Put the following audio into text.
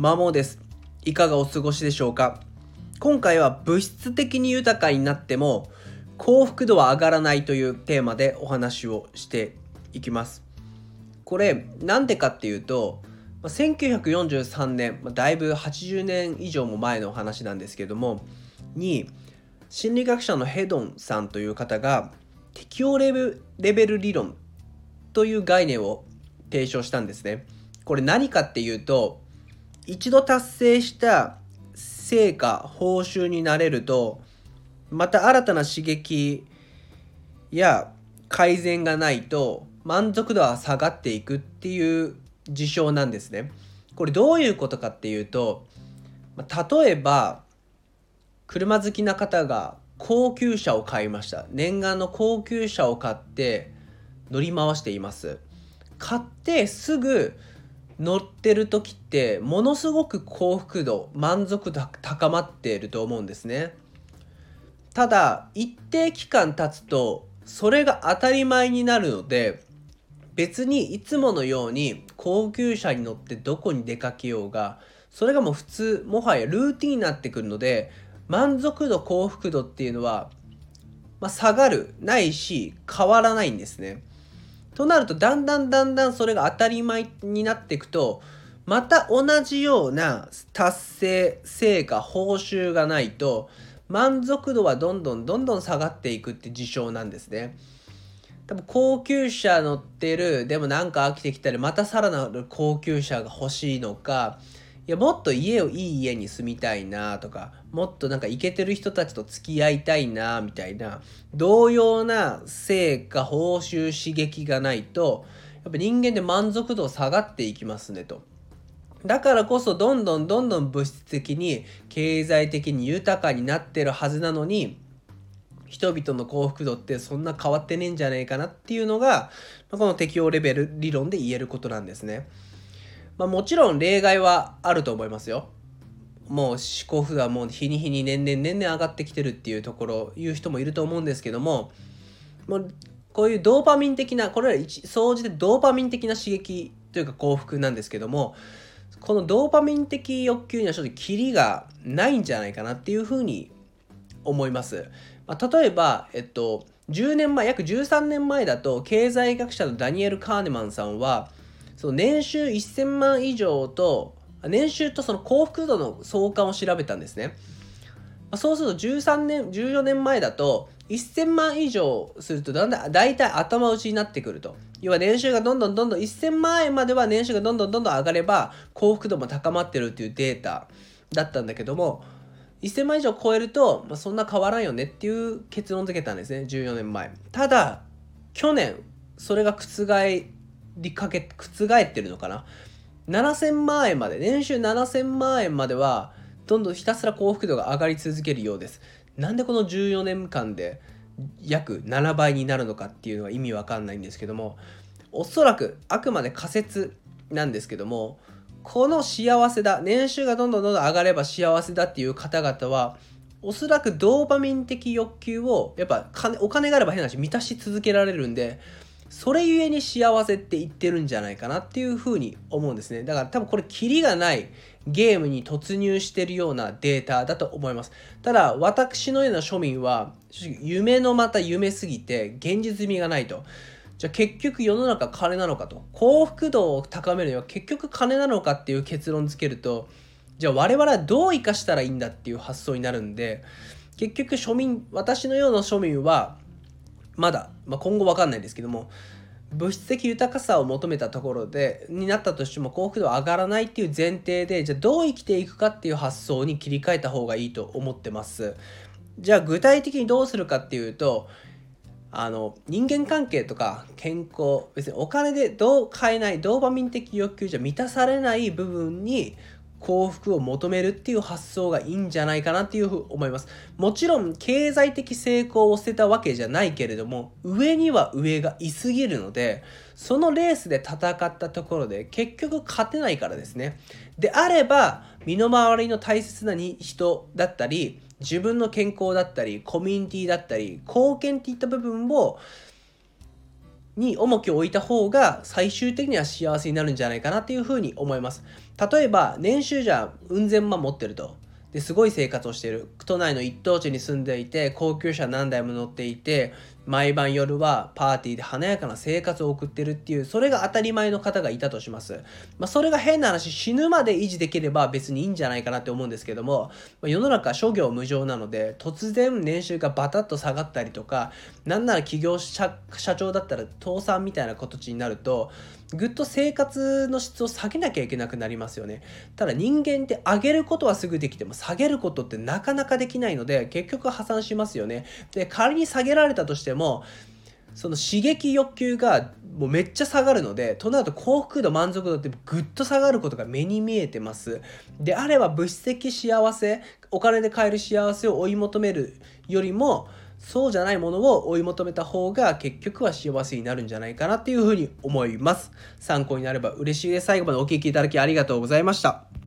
マモです。いかがお過ごしでしょうか？今回は物質的に豊かになっても幸福度は上がらないというテーマでお話をしていきます。これなんでかっていうと1943年だいぶ80年以上も前のお話なんですけどもに心理学者のヘドンさんという方が適応レベル理論という概念を提唱したんですね。これ何かっていうと一度達成した成果報酬になれるとまた新たな刺激や改善がないと満足度は下がっていくっていう事象なんですね。これどういうことかっていうと例えば車好きな方が高級車を買いました念願の高級車を買って乗り回しています買ってすぐ乗ってる時ってものすごく幸福度満足度高まっていると思うんですねただ一定期間経つとそれが当たり前になるので別にいつものように高級車に乗ってどこに出かけようがそれがもう普通もはやルーティンになってくるので満足度幸福度っていうのは、まあ、下がるないし変わらないんですね。となるとだんだんだんだんそれが当たり前になっていくとまた同じような達成成果報酬がないと満足度はどんどんどんどん下がっていくって事象なんですね。多分高級車乗ってるでもなんか飽きてきたりまたさらなる高級車が欲しいのかやもっと家をいい家に住みたいなとかもっとなんかイケてる人たちと付き合いたいなみたいな同様な成果報酬刺激がないとやっぱ人間で満足度下がっていきますねと。だからこそどんどんどんどん物質的に経済的に豊かになってるはずなのに人々の幸福度ってそんな変わってねえんじゃねえかなっていうのがこの適応レベル理論で言えることなんですね。まあ、もちろん例外はあると思いますよ。もう思考符はもう日に日に年々年々上がってきてるっていうところ言う人もいると思うんですけどももうこういうドーパミン的なこれら総じてドーパミン的な刺激というか幸福なんですけどもこのドーパミン的欲求にはちょっとキリがないんじゃないかなっていうふうに思います。まあ、例えば、えっと、10年前約13年前だと経済学者のダニエル・カーネマンさんはその年収1000万以上と年収とその幸福度の相関を調べたんですね。そうすると13年、14年前だと1000万以上するとだんだん大体頭打ちになってくると。要は年収がどんどんどんどん1000万円までは年収がどんどんどんどん上がれば幸福度も高まってるっていうデータだったんだけども1000万以上超えると、ま、そんな変わらんよねっていう結論付けたんですね14年前。ただ去年それが覆りかけ覆ってるのかな？7000万円まで年収7000万円まではどんどんひたすら幸福度が上がり続けるようです。なんでこの14年間で約7倍になるのかっていうのは意味わかんないんですけどもおそらくあくまで仮説なんですけどもこの幸せだ年収がどんどんどんどん上がれば幸せだっていう方々はおそらくドーパミン的欲求をやっぱお金があれば変な話満たし続けられるんでそれゆえに幸せって言ってるんじゃないかなっていうふうに思うんですね。だから多分これキリがないゲームに突入してるようなデータだと思います。ただ私のような庶民は夢のまた夢すぎて現実味がないと。じゃあ結局世の中金なのかと。幸福度を高めるには結局金なのかっていう結論付けると、じゃあ我々はどう生かしたらいいんだっていう発想になるんで、結局庶民、私のような庶民はまだ、まあ、今後わかんないですけども物質的豊かさを求めたところでになったとしても幸福度は上がらないっていう前提でじゃあどう生きていくかっていう発想に切り替えた方がいいと思ってます。じゃあ具体的にどうするかっていうとあの人間関係とか健康別にお金でどう買えないドーパミン的欲求じゃ満たされない部分に幸福を求めるっていう発想がいいんじゃないかなっていうふうに思います。もちろん経済的成功を捨てたわけじゃないけれども、上には上がいすぎるので、そのレースで戦ったところで結局勝てないからですね。であれば、身の回りの大切な人だったり、自分の健康だったり、コミュニティだったり、貢献っていった部分をに重きを置いた方が最終的には幸せになるんじゃないかなっていうふうに思います。例えば年収じゃうん千万持ってると。ですごい生活をしている都内の一等地に住んでいて高級車何台も乗っていて毎晩夜はパーティーで華やかな生活を送ってるっていうそれが当たり前の方がいたとします、まあ、それが変な話死ぬまで維持できれば別にいいんじゃないかなって思うんですけども、まあ、世の中諸行無常なので突然年収がバタッと下がったりとかなんなら企業社長だったら倒産みたいな形になるとぐっと生活の質を下げなきゃいけなくなりますよね。ただ人間って上げることはすぐできても下げることってなかなかできないので結局破産しますよね。で仮に下げられたとしてしてもその刺激欲求がもうめっちゃ下がるのでとなると幸福度満足度ってぐっと下がることが目に見えてます。であれば物質的幸せお金で買える幸せを追い求めるよりもそうじゃないものを追い求めた方が結局は幸せになるんじゃないかなっていうふうに思います。参考になれば嬉しいです。最後までお聴きいただきありがとうございました。